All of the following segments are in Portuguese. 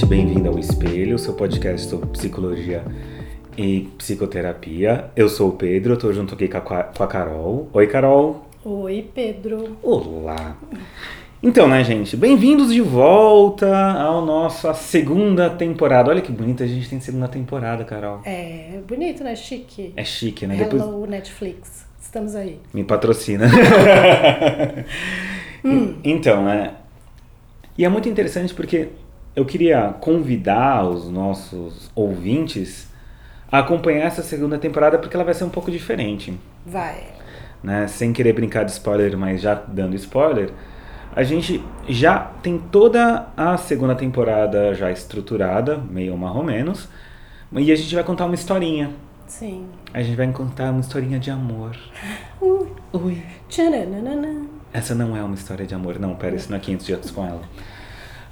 gente, bem-vindo ao Espelho, seu podcast sobre psicologia e psicoterapia. Eu sou o Pedro, eu tô junto aqui com a, com a Carol. Oi, Carol. Oi, Pedro. Olá. Então, né, gente, bem-vindos de volta ao nossa segunda temporada. Olha que bonita, a gente tem segunda temporada, Carol. É bonito, né? Chique. É chique, né? Hello, Depois... Netflix. Estamos aí. Me patrocina. hum. Então, né? E é muito interessante porque eu queria convidar os nossos ouvintes a acompanhar essa segunda temporada porque ela vai ser um pouco diferente. Vai. Né? Sem querer brincar de spoiler, mas já dando spoiler, a gente já tem toda a segunda temporada já estruturada, meio mais ou menos, e a gente vai contar uma historinha. Sim. A gente vai contar uma historinha de amor. Ui. Ui. Essa não é uma história de amor, não, pera, isso não é 500 dias com ela.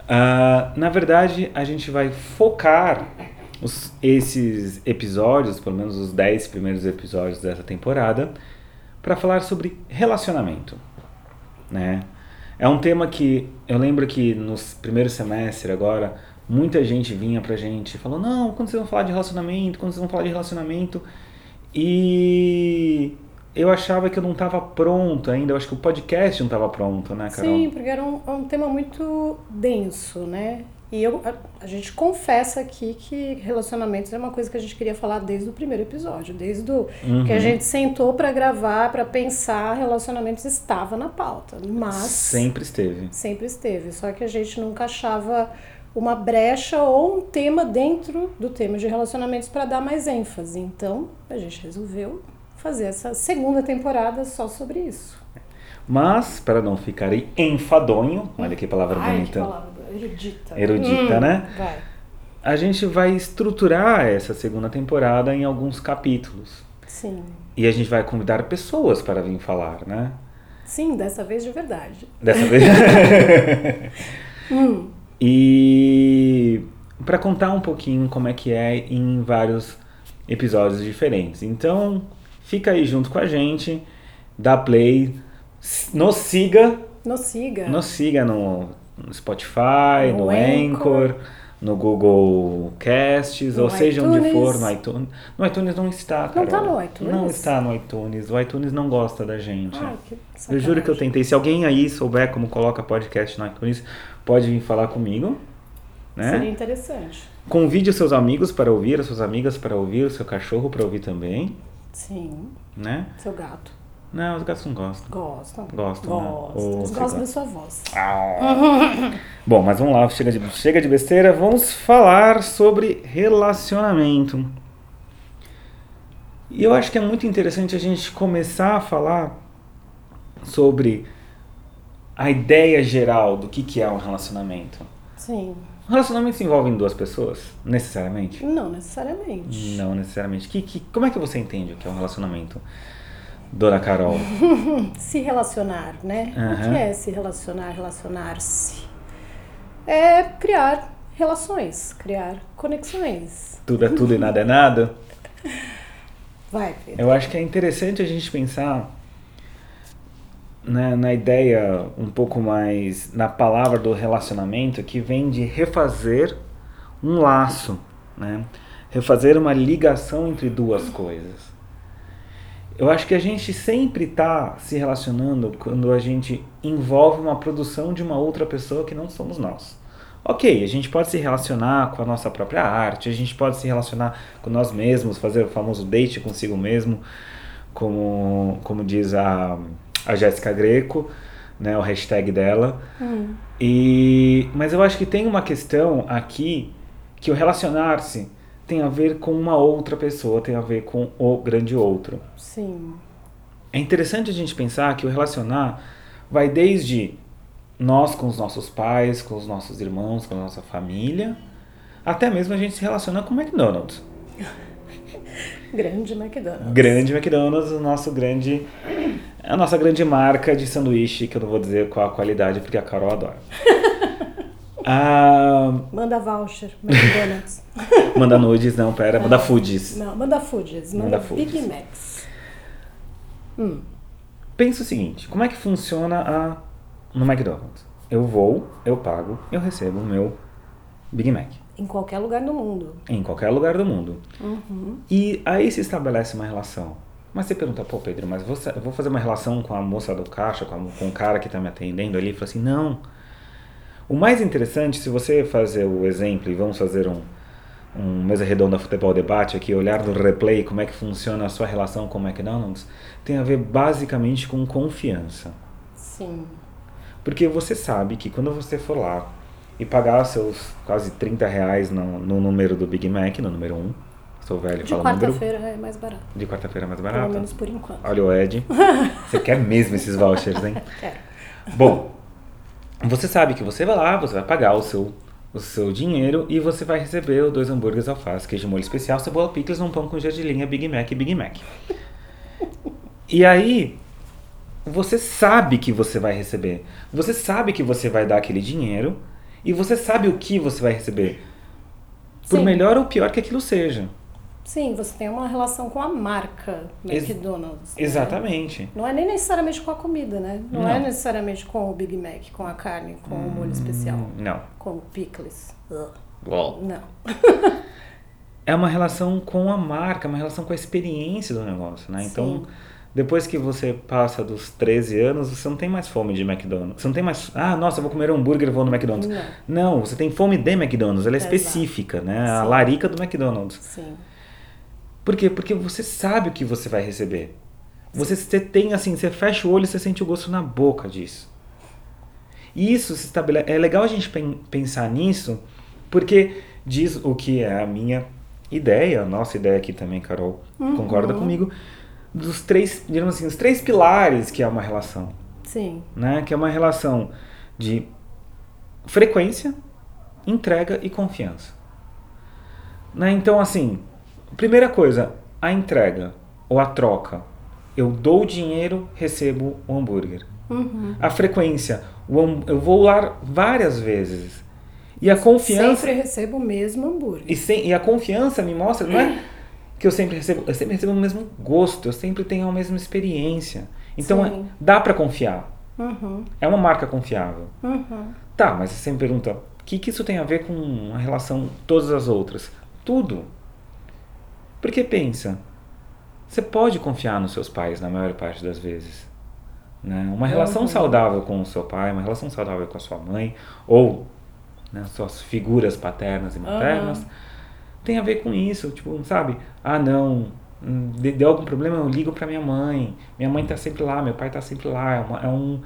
Uh, na verdade, a gente vai focar os, esses episódios, pelo menos os 10 primeiros episódios dessa temporada, para falar sobre relacionamento. Né? É um tema que eu lembro que no primeiro semestre agora, muita gente vinha pra gente e falou: Não, quando vocês vão falar de relacionamento, quando vocês vão falar de relacionamento. E eu achava que eu não estava pronto ainda. Eu acho que o podcast não estava pronto, né, Carol? Sim, porque era um, um tema muito denso, né? E eu, a, a, gente confessa aqui que relacionamentos é uma coisa que a gente queria falar desde o primeiro episódio, desde o uhum. que a gente sentou para gravar, para pensar, relacionamentos estava na pauta, mas sempre esteve. Sempre esteve, só que a gente nunca achava uma brecha ou um tema dentro do tema de relacionamentos para dar mais ênfase. Então, a gente resolveu fazer essa segunda temporada só sobre isso. Mas, para não ficar enfadonho, olha que palavra Ai, bonita. Que palavra erudita. Erudita, hum, né? Vai. A gente vai estruturar essa segunda temporada em alguns capítulos. Sim. E a gente vai convidar pessoas para vir falar, né? Sim, dessa vez de verdade. Dessa vez. hum. E para contar um pouquinho como é que é em vários episódios diferentes. Então, Fica aí junto com a gente, dá play, nos siga. Nos siga. Nos siga no, Spotify, no, no Anchor, no Google Casts, no ou seja iTunes. onde for, no iTunes. No iTunes não está, cara. Não está no iTunes? Não está no iTunes. O iTunes não gosta da gente. Ai, que eu juro que eu tentei. Se alguém aí souber como coloca podcast no iTunes, pode vir falar comigo. Né? Seria interessante. Convide os seus amigos para ouvir, as suas amigas para ouvir, o seu cachorro para ouvir também. Sim. Né? Seu gato. Não, os gatos não gostam. Gostam. Gostam, né? Gostam. Eles gostam da sua voz. Bom, mas vamos lá, chega de, chega de besteira. Vamos falar sobre relacionamento. E eu acho que é muito interessante a gente começar a falar sobre a ideia geral do que, que é um relacionamento. Sim. Um relacionamento se envolve em duas pessoas? Necessariamente? Não necessariamente. Não necessariamente. Que, que, como é que você entende o que é um relacionamento, Dona Carol? se relacionar, né? Uhum. O que é se relacionar, relacionar-se? É criar relações, criar conexões. Tudo é tudo e nada é nada? Vai, Pedro. Eu acho que é interessante a gente pensar né, na ideia um pouco mais na palavra do relacionamento que vem de refazer um laço, né? refazer uma ligação entre duas coisas. Eu acho que a gente sempre está se relacionando quando a gente envolve uma produção de uma outra pessoa que não somos nós. Ok, a gente pode se relacionar com a nossa própria arte, a gente pode se relacionar com nós mesmos, fazer o famoso date consigo mesmo, como, como diz a a Jéssica Greco, né, o hashtag dela. Hum. E, mas eu acho que tem uma questão aqui que o relacionar-se tem a ver com uma outra pessoa, tem a ver com o grande outro. Sim. É interessante a gente pensar que o relacionar vai desde nós com os nossos pais, com os nossos irmãos, com a nossa família, até mesmo a gente se relaciona com o McDonald's. grande McDonald's. Grande McDonald's, o nosso grande a nossa grande marca de sanduíche, que eu não vou dizer qual a qualidade, porque a Carol adora. ah, manda voucher, McDonald's. manda nudes, não, pera, manda foods. Não, manda foods, manda, manda foods. Big Macs. Hum. Pensa o seguinte, como é que funciona a, no McDonald's? Eu vou, eu pago, eu recebo o meu Big Mac. Em qualquer lugar do mundo. Em qualquer lugar do mundo. Uhum. E aí se estabelece uma relação. Mas você pergunta, pô, Pedro, mas você, eu vou fazer uma relação com a moça do caixa, com, a, com o cara que está me atendendo ali? Fala assim, não. O mais interessante, se você fazer o exemplo, e vamos fazer um, um mesa redonda futebol debate aqui, olhar no replay como é que funciona a sua relação com o McDonald's, tem a ver basicamente com confiança. Sim. Porque você sabe que quando você for lá e pagar seus quase 30 reais no, no número do Big Mac, no número 1, sou velho, De quarta-feira é mais barato. De quarta-feira é mais Pelo barato? menos por enquanto. Olha o Ed. Você quer mesmo esses vouchers, hein? Quero. Bom, você sabe que você vai lá, você vai pagar o seu, o seu dinheiro e você vai receber os dois hambúrgueres alface, queijo molho especial, cebola picles, um pão com gergelim, Big Mac e Big Mac. E aí, você sabe que você vai receber. Você sabe que você vai dar aquele dinheiro e você sabe o que você vai receber. Por Sim. melhor ou pior que aquilo seja. Sim, você tem uma relação com a marca Ex- McDonald's. né? Exatamente. Não é nem necessariamente com a comida, né? Não, Não. é necessariamente com o Big Mac, com a carne, com o molho especial, Não. com o pickles. Ugh. Uau. Não. é uma relação com a marca, uma relação com a experiência do negócio, né? Então, Sim. depois que você passa dos 13 anos, você não tem mais fome de McDonald's. Você não tem mais, ah, nossa, eu vou comer um hambúrguer e vou no McDonald's. Não. Não, você tem fome de McDonald's, ela é Exato. específica, né? A Sim. larica do McDonald's. Sim. Por quê? Porque você sabe o que você vai receber. Você, você tem assim, você fecha o olho e você sente o gosto na boca disso. E isso se estabelece. É legal a gente pen- pensar nisso, porque diz o que é a minha ideia, a nossa ideia aqui também, Carol, concorda comigo, dos três, digamos assim, os três pilares que é uma relação, Sim. né? Que é uma relação de frequência, entrega e confiança. Né? Então, assim, primeira coisa, a entrega ou a troca. Eu dou o dinheiro, recebo o hambúrguer. Uhum. A frequência, eu vou lá várias vezes. E a confiança Sempre recebo o mesmo hambúrguer. e, sem, e a confiança me mostra, não é que eu sempre recebo, eu sempre recebo o mesmo gosto, eu sempre tenho a mesma experiência. Então é- dá para confiar. Uhum. É uma marca confiável. Uhum. Tá, mas você me pergunta, o que, que isso tem a ver com a relação todas as outras? Tudo. Porque pensa, você pode confiar nos seus pais na maior parte das vezes. Né? Uma relação Uhum. saudável com o seu pai, uma relação saudável com a sua mãe, ou né, suas figuras paternas e maternas, tem a ver com isso. Tipo, sabe? Ah, não, hum, de- deu algum problema, eu ligo pra minha mãe. Minha mãe tá sempre lá, meu pai tá sempre lá. É uma, é um,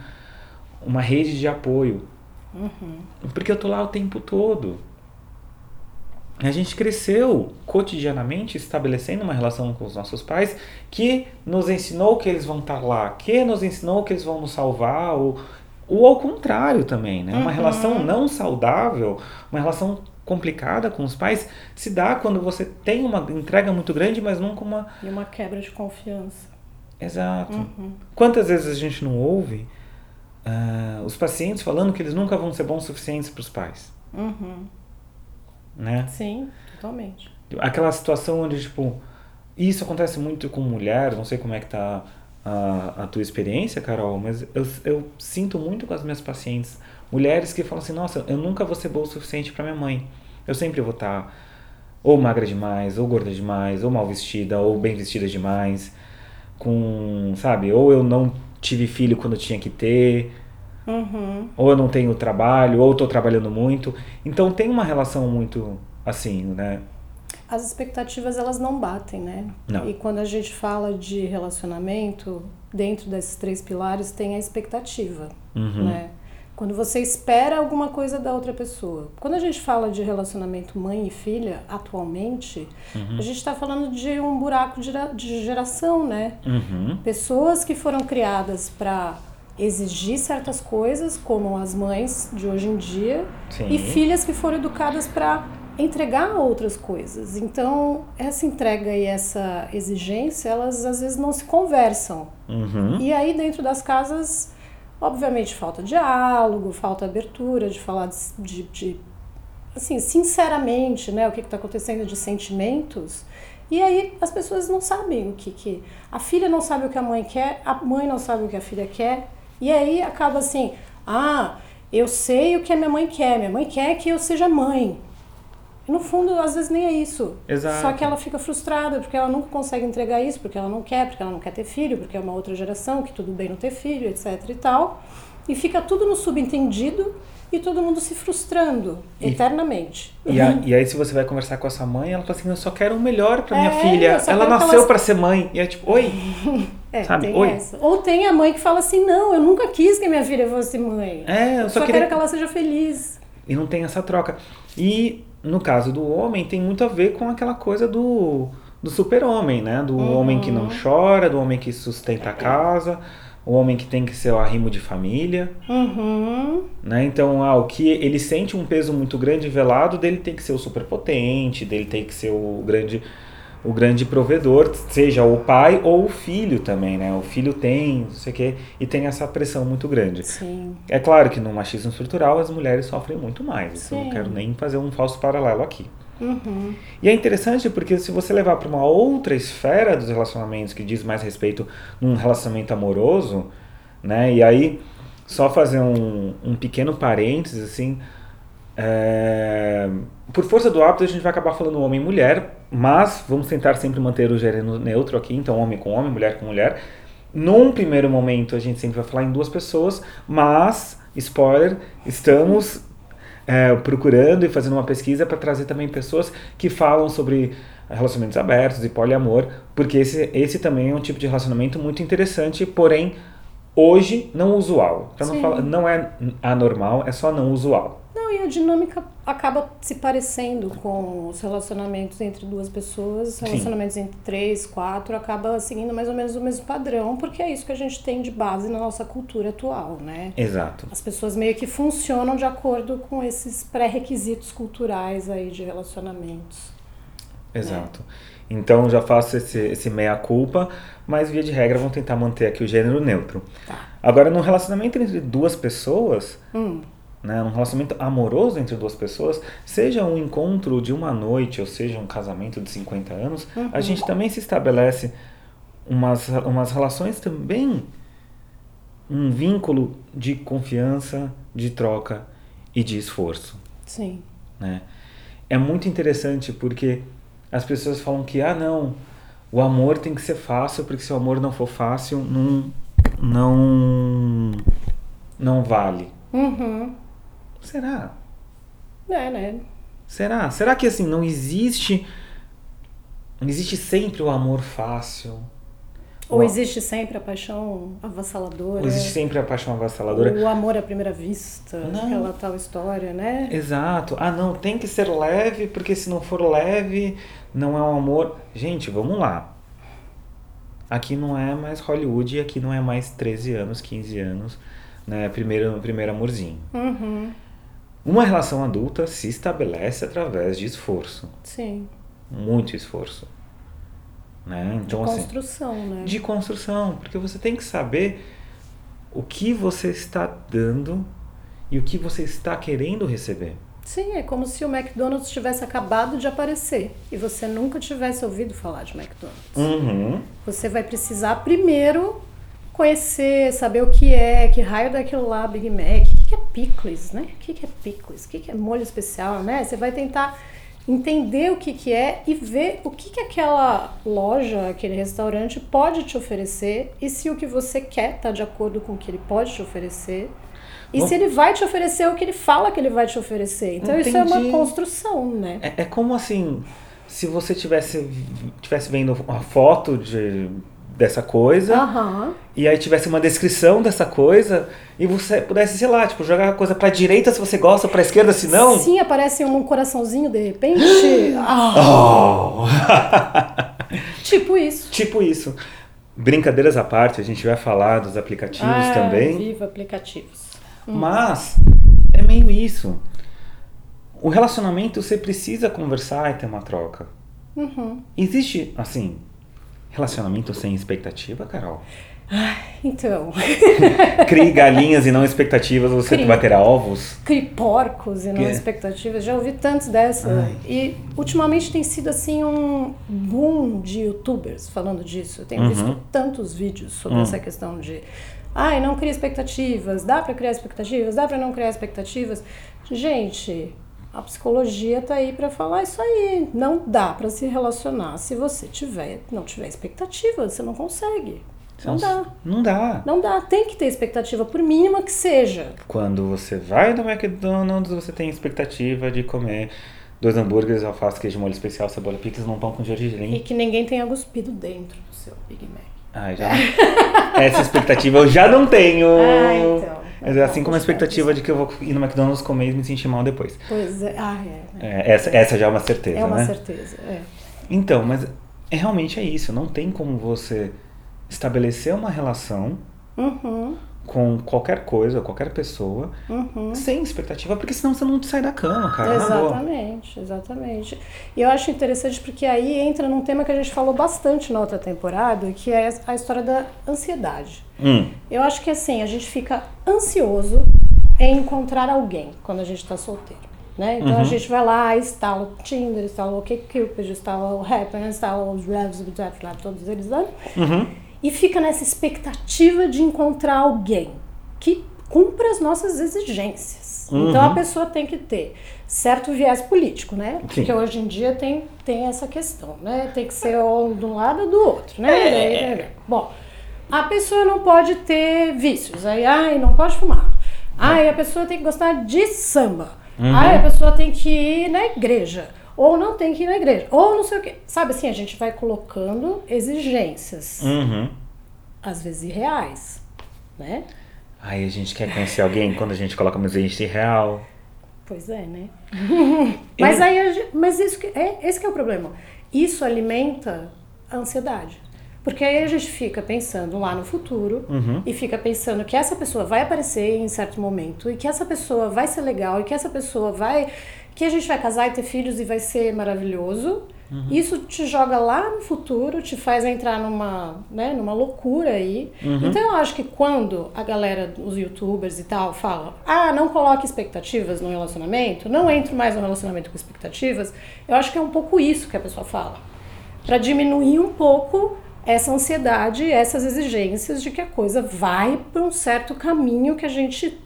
uma rede de apoio. Uhum. Porque eu tô lá o tempo todo. A gente cresceu cotidianamente estabelecendo uma relação com os nossos pais que nos ensinou que eles vão estar lá, que nos ensinou que eles vão nos salvar, ou, ou ao contrário também, né? Uma Uhum. relação não saudável, uma relação complicada com os pais, se dá quando você tem uma entrega muito grande, mas nunca uma. E uma quebra de confiança. Exato. Uhum. Quantas vezes a gente não ouve ah, os pacientes falando que eles nunca vão ser bons o suficientes para os pais, Uhum. Né? Sim, totalmente. Aquela situação onde, tipo, isso acontece muito com mulheres, não sei como é que tá a, a tua experiência, Carol, mas eu, eu sinto muito com as minhas pacientes, mulheres que falam assim, nossa, eu nunca vou ser boa o suficiente para minha mãe. Eu sempre vou estar ou magra demais, ou gorda demais, ou mal vestida, ou bem vestida demais, com, sabe, ou eu não tive filho quando tinha que ter, Uhum. ou eu não tenho trabalho, ou estou trabalhando muito. Então tem uma relação muito assim, né? As expectativas elas não batem, né? Não. E quando a gente fala de relacionamento, dentro desses três pilares tem a expectativa, Uhum. né? Quando você espera alguma coisa da outra pessoa. Quando a gente fala de relacionamento mãe e filha, atualmente, Uhum. a gente está falando de um buraco de gera- de geração, né? Uhum. Pessoas que foram criadas para exigir certas coisas, como as mães de hoje em dia, Sim. e filhas que foram educadas para entregar outras coisas. Então, essa entrega e essa exigência, elas às vezes não se conversam. Uhum. E aí, dentro das casas, obviamente, falta diálogo, falta abertura de falar de, de, de assim, sinceramente, né, o que está acontecendo de sentimentos. E aí as pessoas não sabem o que que a filha não sabe o que a mãe quer, a mãe não sabe o que a filha quer. E aí acaba assim: "Ah, eu sei o que a minha mãe quer. Minha mãe quer que eu seja mãe". E no fundo, às vezes nem é isso. Exato. Só que ela fica frustrada porque ela nunca consegue entregar isso, porque ela não quer, porque ela não quer ter filho, porque é uma outra geração, que tudo bem não ter filho, etc e tal. E fica tudo no subentendido e todo mundo se frustrando E- eternamente. E, a- e aí, se você vai conversar com a sua mãe, ela fala assim: Eu só quero o melhor pra minha É, filha. Ela nasceu ela- pra ser mãe. E é tipo, oi. É, Sabe? tem Oi. essa. Ou tem a mãe que fala assim, não, eu nunca quis que minha filha fosse mãe. É, eu só, só queria. quero que ela seja feliz. E não tem essa troca. E no caso do homem, tem muito a ver com aquela coisa do, do super-homem, né? Do homem que não chora, do homem que sustenta a casa, o homem que tem que ser o arrimo de família. Uhum. Né? Então, ah, o que ele sente um peso muito grande velado, dele tem que ser o superpotente, dele tem que ser o grande o grande provedor, seja o pai ou o filho também, né? O filho tem, não sei o quê, e tem essa pressão muito grande. Sim. É claro que no machismo estrutural as mulheres sofrem muito mais. Eu não Sim. quero nem fazer um falso paralelo aqui. Uhum. E é interessante porque se você levar para uma outra esfera dos relacionamentos que diz mais respeito num relacionamento amoroso, né? E aí só fazer um, um pequeno parênteses assim, é, por força do hábito a gente vai acabar falando homem e mulher, mas vamos tentar sempre manter o gênero neutro aqui, então homem com homem, mulher com mulher. Num primeiro momento a gente sempre vai falar em duas pessoas, mas spoiler, estamos é, procurando e fazendo uma pesquisa para trazer também pessoas que falam sobre relacionamentos abertos e poliamor, porque esse, esse também é um tipo de relacionamento muito interessante, porém hoje não usual. Pra não, Sim. falar, não é anormal, é só não usual. Não, e a dinâmica acaba se parecendo com os relacionamentos entre duas pessoas, relacionamentos entre três, quatro, acaba seguindo mais ou menos o mesmo padrão, porque é isso que a gente tem de base na nossa cultura atual, né? Exato. As pessoas meio que funcionam de acordo com esses pré-requisitos culturais aí de relacionamentos. Exato. Então já faço esse, esse meia-culpa, mas via de regra vamos tentar manter aqui o gênero neutro. Tá. Agora, no relacionamento entre duas pessoas, Hum, né, num relacionamento amoroso entre duas pessoas, seja um encontro de uma noite ou seja um casamento de 50 anos, a gente também se estabelece umas, umas relações também, um vínculo de confiança, de troca e de esforço. sim. né? É muito interessante porque as pessoas falam que, ah, não, o amor tem que ser fácil, porque se o amor não for fácil, não, não, não vale. Uhum. Será? É, né? Será? Será que assim, não existe, não existe sempre o amor fácil? Ou O- existe sempre a paixão avassaladora? Ou existe sempre a paixão avassaladora? O amor à primeira vista, Não. aquela tal história, né? Exato. Ah, não, tem que ser leve, porque se não for leve, não é um amor. Gente, vamos lá. Aqui não é mais Hollywood, aqui não é mais 13 anos, 15 anos, né? Primeiro, primeiro amorzinho. Uhum. Uma relação adulta se estabelece através de esforço, Sim. muito esforço. Né? Então, de assim, construção, né? de construção, porque você tem que saber o que você está dando e o que você está querendo receber. Sim, é como se o McDonald's tivesse acabado de aparecer e você nunca tivesse ouvido falar de McDonald's. Uhum. Você vai precisar primeiro conhecer, saber o que é, que raio daquilo lá, Big Mac, o que que é pickles, né? O que que é pickles, o que que é molho especial, né? Você vai tentar entender o que que é e ver o que que aquela loja, aquele restaurante pode te oferecer e se o que você quer está de acordo com o que ele pode te oferecer. E Bom- se ele vai te oferecer o que ele fala que ele vai te oferecer. Então isso é uma Entendi. construção, né? É, é como assim, se você tivesse, tivesse vendo uma foto de, dessa coisa Aham. e aí tivesse uma descrição dessa coisa e você pudesse, sei lá, tipo, jogar a coisa pra direita se você gosta, pra esquerda se não. Sim, aparece um coraçãozinho de repente. Oh! tipo isso. tipo isso. Brincadeiras à parte, a gente vai falar dos aplicativos Ah, também. Viva aplicativos. Mas é meio isso. O relacionamento você precisa conversar e ter uma troca. Uhum. Existe, assim, relacionamento sem expectativa, Carol? Então, Crie galinhas e não expectativas, você Crie. vai ter ovos. crie porcos e não Que? expectativas. Já ouvi tantos dessas. Ai. E ultimamente tem sido assim um boom de youtubers falando disso. Eu tenho Uhum. visto tantos vídeos sobre Hum. essa questão de ai, não cria expectativas, dá pra criar expectativas, dá pra não criar expectativas. Gente, A psicologia tá aí para falar isso aí. Não dá para se relacionar se você tiver, não tiver expectativa, você não consegue. Não dá. Não dá. Não dá. Tem que ter expectativa, por mínima que seja. Quando você vai no McDonald's, você tem expectativa de comer dois hambúrgueres, alface, queijo, molho especial, cebola, picles, num pão com gergelim. E que ninguém tenha cuspido dentro do seu Big Mac. Ah, já. Essa expectativa eu já não tenho. Ah, então. Mas é assim como a expectativa de que eu vou ir no McDonald's comer e me sentir mal depois. Pois é. Ah, é. É, essa, essa já é uma certeza, É uma né? certeza. É. Então, mas é, realmente é isso. Não tem como você estabelecer uma relação Uhum, com qualquer coisa, qualquer pessoa, uhum. sem expectativa, porque senão você não sai da cama, cara. Exatamente, exatamente. E eu acho interessante porque aí entra num tema que a gente falou bastante na outra temporada, que é a história da ansiedade. Hum, Eu acho que assim, a gente fica ansioso em encontrar alguém quando a gente está solteiro. Né? Então a Uhum. gente vai lá, instala o Tinder, instala o OkCupid, instala o Happn, instala os Revs, todos eles, né? uhum. E fica nessa expectativa de encontrar alguém que cumpra as nossas exigências. Uhum. Então a pessoa tem que ter certo viés político, né? Sim. Porque hoje em dia tem, tem essa questão, né? Tem que ser ou de um lado ou do outro, né? É. Daí, né? Bom, a pessoa não pode ter vícios, aí ai, não pode fumar. Ai, a pessoa tem que gostar de samba. Uhum. Ai, a pessoa tem que ir na igreja. Ou não tem que ir na igreja. Ou não sei o quê. Sabe assim, a gente vai colocando exigências Uhum. às vezes irreais, né? Aí a gente quer conhecer alguém quando a gente coloca uma exigência real. Pois é, né? mas aí, a mas isso que é esse que é o problema. Isso alimenta a ansiedade. Porque aí a gente fica pensando lá no futuro Uhum. e fica pensando que essa pessoa vai aparecer em certo momento e que essa pessoa vai ser legal e que essa pessoa vai que a gente vai casar e ter filhos e vai ser maravilhoso. Isso te joga lá no futuro, te faz entrar numa, né, numa loucura aí. Então eu acho que quando a galera, os youtubers e tal, falam, ah, não coloque expectativas no relacionamento, não entre mais no relacionamento com expectativas, eu acho que é um pouco isso que a pessoa fala. Pra diminuir um pouco essa ansiedade, essas exigências de que a coisa vai para um certo caminho que a gente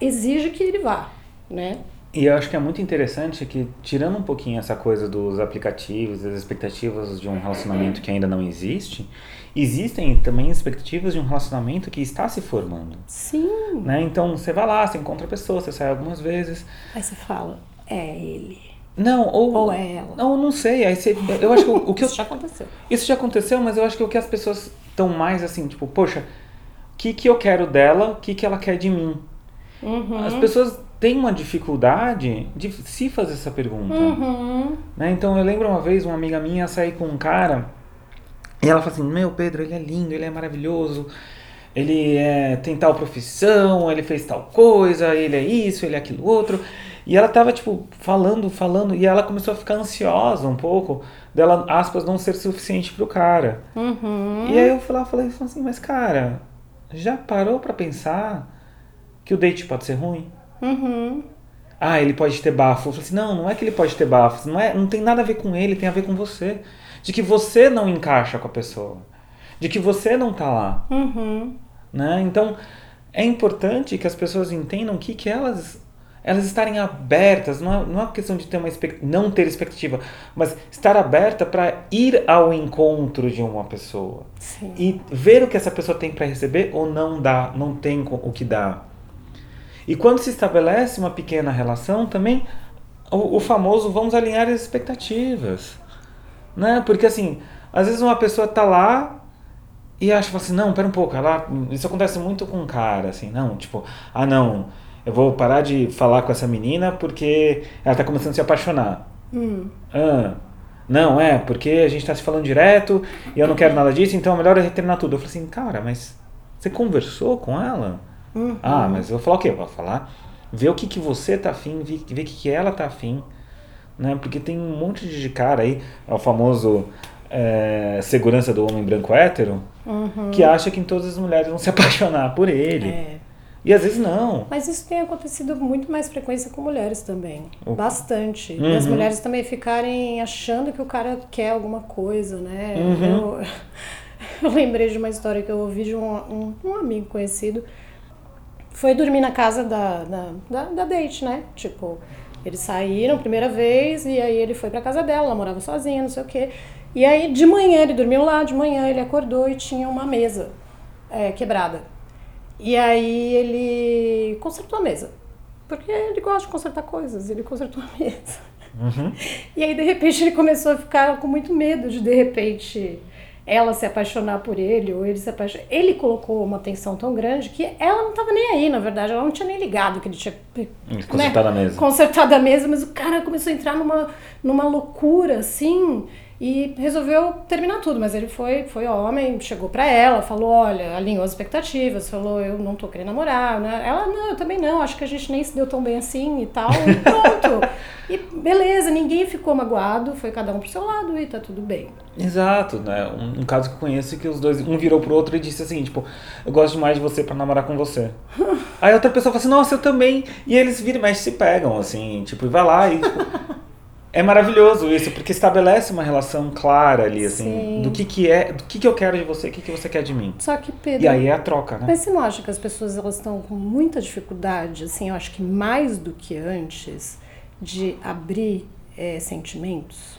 exige que ele vá, né? E eu acho que é muito interessante que, tirando um pouquinho essa coisa dos aplicativos, das expectativas de um relacionamento que ainda não existe, existem também expectativas de um relacionamento que está se formando. Sim. Né? Então você vai lá, você encontra a pessoa, você sai algumas vezes. Aí você fala, é ele. Não, ou, Ou é ela. Não, não sei. Aí você, eu acho que o, o que eu, Isso já aconteceu. Isso já aconteceu, mas eu acho que o que as pessoas estão mais assim, tipo, poxa, o que, que eu quero dela, o que, que ela quer de mim? Uhum. As pessoas têm uma dificuldade de se fazer essa pergunta. Uhum. Né? Então eu lembro uma vez uma amiga minha sair com um cara e ela falou assim: Meu Pedro, ele é lindo, ele é maravilhoso, ele é, tem tal profissão, ele fez tal coisa, ele é isso, ele é aquilo outro. E ela tava, tipo, falando, falando, e ela começou a ficar ansiosa um pouco dela, aspas, não ser suficiente pro cara. Uhum. E aí eu falei, falei assim, mas cara, já parou pra pensar que o date pode ser ruim? Uhum. Ah, ele pode ter bafo. Eu falei assim, não, não é que ele pode ter bafos. Não, é, não tem nada a ver com ele, tem a ver com você. De que você não encaixa com a pessoa. De que você não tá lá. Uhum. Né? Então, é importante que as pessoas entendam que, que elas, elas estarem abertas. Não é, não é uma questão de ter uma não ter expectativa, mas estar aberta para ir ao encontro de uma pessoa. Sim. E ver o que essa pessoa tem para receber ou não dá, não tem o que dá. E quando se estabelece uma pequena relação, também o, o famoso vamos alinhar as expectativas. Né? Porque assim, às vezes uma pessoa tá lá e acha fala assim, não, pera um pouco, ela, isso acontece muito com um cara, assim, não, tipo, ah não, eu vou parar de falar com essa menina porque ela tá começando a se apaixonar. Hum. Ah, não, é, porque a gente tá se falando direto e eu não quero nada disso, então é melhor eu terminar tudo. Eu falei assim, cara, mas você conversou com ela? Uhum. Ah, mas eu vou falar o quê? Eu vou falar, ver o que, que você tá afim, ver, ver o que, que ela tá afim. Né? Porque tem um monte de cara aí, é o famoso é, segurança do homem branco hétero, Uhum. que acha que todas as mulheres vão se apaixonar por ele. É. E às vezes não. Mas isso tem acontecido muito mais frequência com mulheres também. O- Bastante. E Uhum. as mulheres também ficarem achando que o cara quer alguma coisa, né? Uhum. Eu, eu lembrei de uma história que eu ouvi de um, um, um amigo conhecido. Foi dormir na casa da, da, da, da date, né? Tipo, Eles saíram primeira vez e aí ele foi pra casa dela, ela morava sozinha, não sei o quê. E aí de manhã, ele dormiu lá, de manhã ele acordou e tinha uma mesa é, quebrada. E aí ele consertou a mesa. Porque ele gosta de consertar coisas, ele consertou a mesa. Uhum. E aí, de repente, ele começou a ficar com muito medo de, de repente, ela se apaixonar por ele, ou ele se apaixonar. Ele colocou uma tensão tão grande que ela não estava nem aí, na verdade. Ela não tinha nem ligado que ele tinha consertado né? a mesa. Consertado a mesa, mas o cara começou a entrar numa, numa loucura, assim e resolveu terminar tudo, mas ele foi, foi homem, chegou para ela, falou, olha, alinhou as expectativas, falou, eu não tô querendo namorar, né? Ela, não, eu também não, acho que a gente nem se deu tão bem assim e tal, e pronto. e beleza, ninguém ficou magoado, foi cada um pro seu lado e tá tudo bem. Exato, né? Um, um caso que eu conheço que os dois, um virou pro outro e disse assim, tipo, eu gosto demais de você para namorar com você. Aí outra pessoa fala assim, nossa, eu também. E eles viram e mexem se pegam, assim, tipo, e vai lá e tipo, é maravilhoso isso, porque estabelece uma relação clara ali, assim, Sim. do que que é, do que que eu quero de você, o que que você quer de mim. Só que, Pedro... E aí é a troca, né? Mas você não acha que as pessoas, elas estão com muita dificuldade, assim, eu acho que mais do que antes, de abrir é, sentimentos?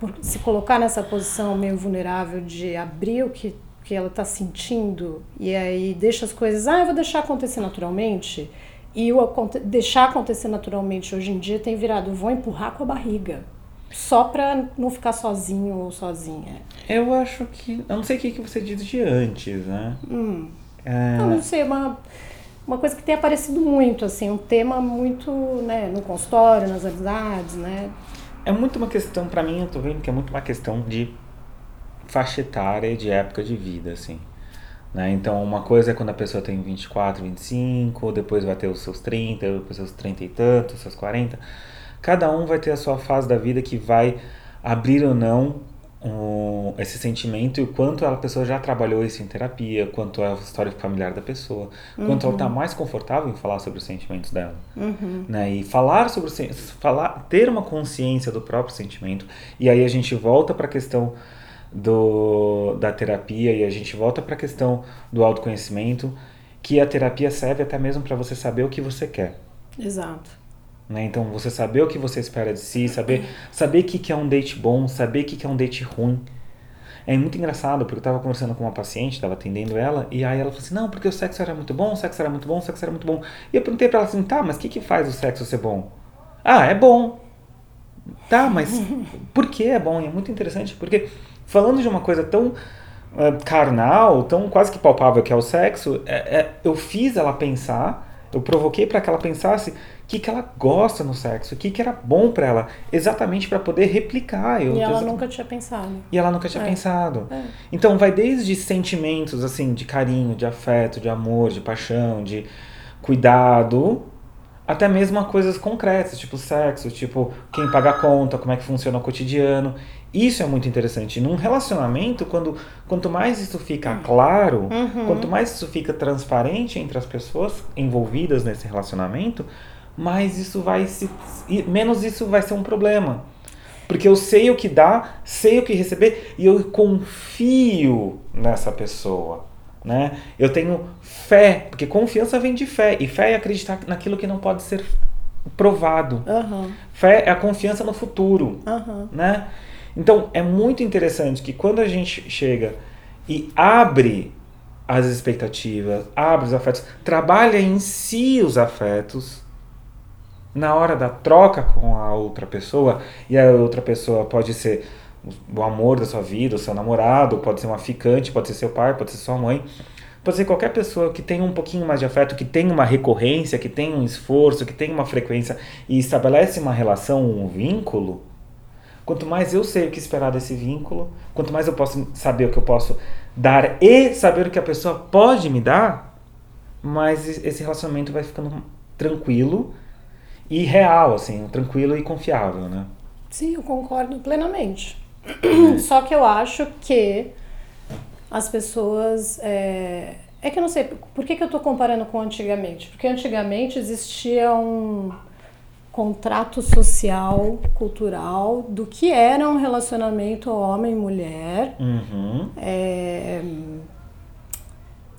Por se colocar nessa posição meio vulnerável de abrir o que, que ela está sentindo e aí deixa as coisas, ah, eu vou deixar acontecer naturalmente e o deixar acontecer naturalmente hoje em dia tem virado, vou empurrar com a barriga. Só pra não ficar sozinho ou sozinha. Eu acho que. Eu não sei o que, que você diz de antes, né? Hum. É... Não, não sei, uma, uma coisa que tem aparecido muito, assim, um tema muito, né, no consultório, nas amizades, né? É muito uma questão, para mim, eu tô vendo que é muito uma questão de faixa etária de época de vida, assim. Né? Então, uma coisa é quando a pessoa tem 24, 25, depois vai ter os seus 30, depois os seus 30 e tantos, os seus 40. Cada um vai ter a sua fase da vida que vai abrir ou não um, esse sentimento e o quanto a pessoa já trabalhou isso em terapia, quanto é a história familiar da pessoa, uhum. quanto ela está mais confortável em falar sobre os sentimentos dela. Uhum. Né? E falar sobre falar, ter uma consciência do próprio sentimento. E aí a gente volta para a questão do, da terapia e a gente volta para a questão do autoconhecimento, que a terapia serve até mesmo para você saber o que você quer. Exato. Né? Então, você saber o que você espera de si, saber saber o que, que é um date bom, saber o que, que é um date ruim. É muito engraçado, porque eu estava conversando com uma paciente, estava atendendo ela, e aí ela falou assim: não, porque o sexo era muito bom, o sexo era muito bom, o sexo era muito bom. E eu perguntei para ela assim: tá, mas o que, que faz o sexo ser bom? Ah, é bom. Tá, mas por que é bom? E é muito interessante, porque falando de uma coisa tão uh, carnal, tão quase que palpável que é o sexo, é, é, eu fiz ela pensar, eu provoquei para que ela pensasse o que, que ela gosta no sexo, o que, que era bom para ela, exatamente para poder replicar. Eu, e ela nunca tinha pensado. E ela nunca tinha é. pensado. É. Então vai desde sentimentos assim de carinho, de afeto, de amor, de paixão, de cuidado, até mesmo a coisas concretas, tipo sexo, tipo quem paga a conta, como é que funciona o cotidiano. Isso é muito interessante. Num relacionamento, quando, quanto mais isso fica claro, uhum. quanto mais isso fica transparente entre as pessoas envolvidas nesse relacionamento, mais isso vai se. menos isso vai ser um problema. Porque eu sei o que dá, sei o que receber e eu confio nessa pessoa. Né? Eu tenho fé, porque confiança vem de fé, e fé é acreditar naquilo que não pode ser provado. Uhum. Fé é a confiança no futuro. Uhum. Né? Então, é muito interessante que quando a gente chega e abre as expectativas, abre os afetos, trabalha em si os afetos, na hora da troca com a outra pessoa, e a outra pessoa pode ser o amor da sua vida, o seu namorado, pode ser uma ficante, pode ser seu pai, pode ser sua mãe, pode ser qualquer pessoa que tenha um pouquinho mais de afeto, que tenha uma recorrência, que tenha um esforço, que tenha uma frequência e estabelece uma relação, um vínculo, Quanto mais eu sei o que esperar desse vínculo, quanto mais eu posso saber o que eu posso dar e saber o que a pessoa pode me dar, mais esse relacionamento vai ficando tranquilo e real, assim, tranquilo e confiável, né? Sim, eu concordo plenamente. Só que eu acho que as pessoas. É, é que eu não sei, por que, que eu estou comparando com antigamente? Porque antigamente existia um contrato social, cultural, do que era um relacionamento homem-mulher, uhum. é,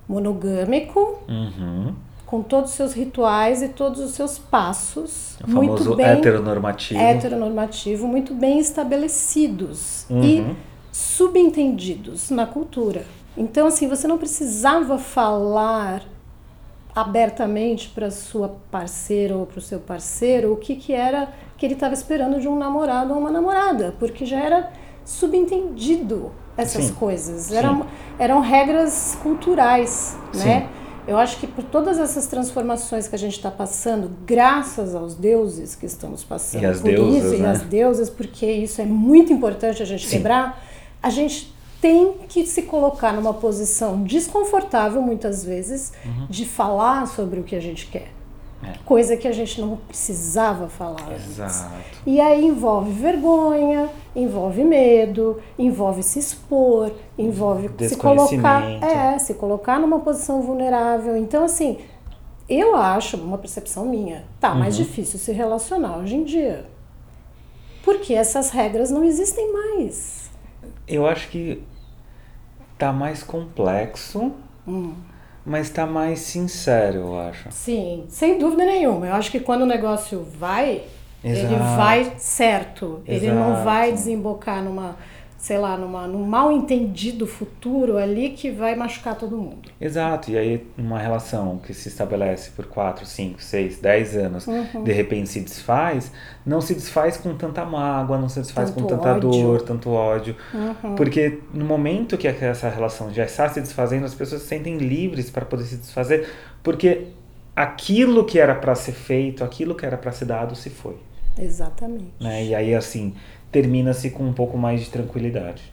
monogâmico, uhum. com todos os seus rituais e todos os seus passos. O famoso muito bem heteronormativo. heteronormativo, muito bem estabelecidos Uhum. e subentendidos na cultura. Então, assim, você não precisava falar abertamente para sua parceira ou para o seu parceiro o que, que era que ele estava esperando de um namorado ou uma namorada, porque já era subentendido essas Sim. coisas. Sim. Eram, eram regras culturais, né? Sim. Eu acho que por todas essas transformações que a gente está passando, graças aos deuses que estamos passando E às por deusas, isso, e né? deusas, porque isso é muito importante a gente quebrar, a gente tem que se colocar numa posição desconfortável, muitas vezes, de falar sobre o que a gente quer. Uhum. É. Coisa que a gente não precisava falar antes. Exato. E aí envolve vergonha, envolve medo, envolve se expor, envolve se colocar, é, se colocar numa posição vulnerável. Então assim, eu acho, uma percepção minha, tá mais Uhum. difícil se relacionar hoje em dia. Porque essas regras não existem mais. Eu acho que tá mais complexo, Hum. mas tá mais sincero, eu acho. Sim, sem dúvida nenhuma. Eu acho que quando o negócio vai, ele Exato. vai certo. Ele não Exato. vai desembocar numa, sei lá, numa, num mal entendido futuro ali que vai machucar todo mundo. Exato, e aí uma relação que se estabelece por 4, 5, 6, 10 anos, Uhum. de repente se desfaz, não se desfaz com tanta mágoa, não se desfaz com Tanto tanta ódio. dor, tanto ódio. Uhum. Porque no momento que essa relação já está se desfazendo, as pessoas se sentem livres para poder se desfazer, porque aquilo que era para ser feito, aquilo que era para ser dado, se foi. Exatamente. Né? E aí, assim, termina-se com um pouco mais de tranquilidade.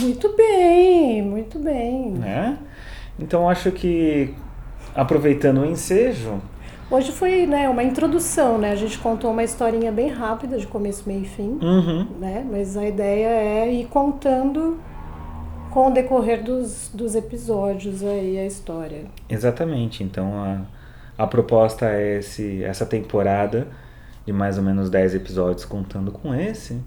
Muito bem, muito bem. Né? Então, acho que, aproveitando o ensejo, Hoje foi né, uma introdução, né? A gente contou uma historinha bem rápida, de começo, meio e fim, uhum, né? Mas a ideia é ir contando com o decorrer dos, dos episódios aí a história. exatamente. Então, a, a proposta é esse, essa temporada de mais ou menos 10 episódios, contando com esse,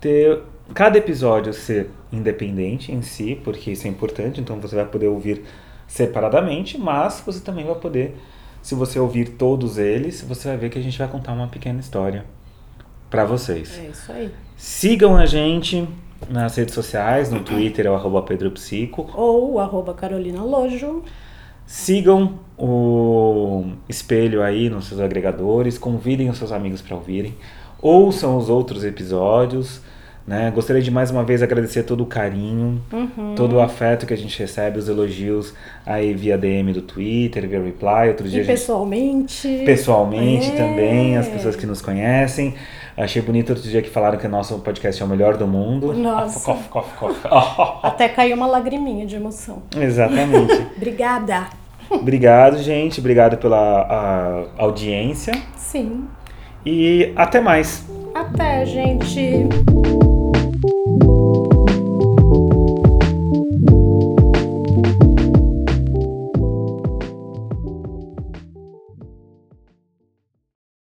ter cada episódio ser independente em si, porque isso é importante, então você vai poder ouvir separadamente, mas você também vai poder, se você ouvir todos eles, você vai ver que a gente vai contar uma pequena história para vocês. É isso aí. Sigam a gente nas redes sociais, no Twitter é o arroba pedropsico. Ou arroba Carolina Lojo. Sigam o espelho aí nos seus agregadores, convidem os seus amigos para ouvirem, ouçam os outros episódios. Né? Gostaria de mais uma vez agradecer todo o carinho, Uhum. todo o afeto que a gente recebe, os elogios aí via DM do Twitter, via reply. Outro dia E a gente pessoalmente. pessoalmente É. também, as pessoas que nos conhecem. Achei bonito outro dia que falaram que o nosso podcast é o melhor do mundo. Nossa. Cof, cof, cof. Até caiu uma lagriminha de emoção. Exatamente. Obrigada. Obrigado, gente. Obrigado pela a, audiência. Sim. E até mais. Até, gente.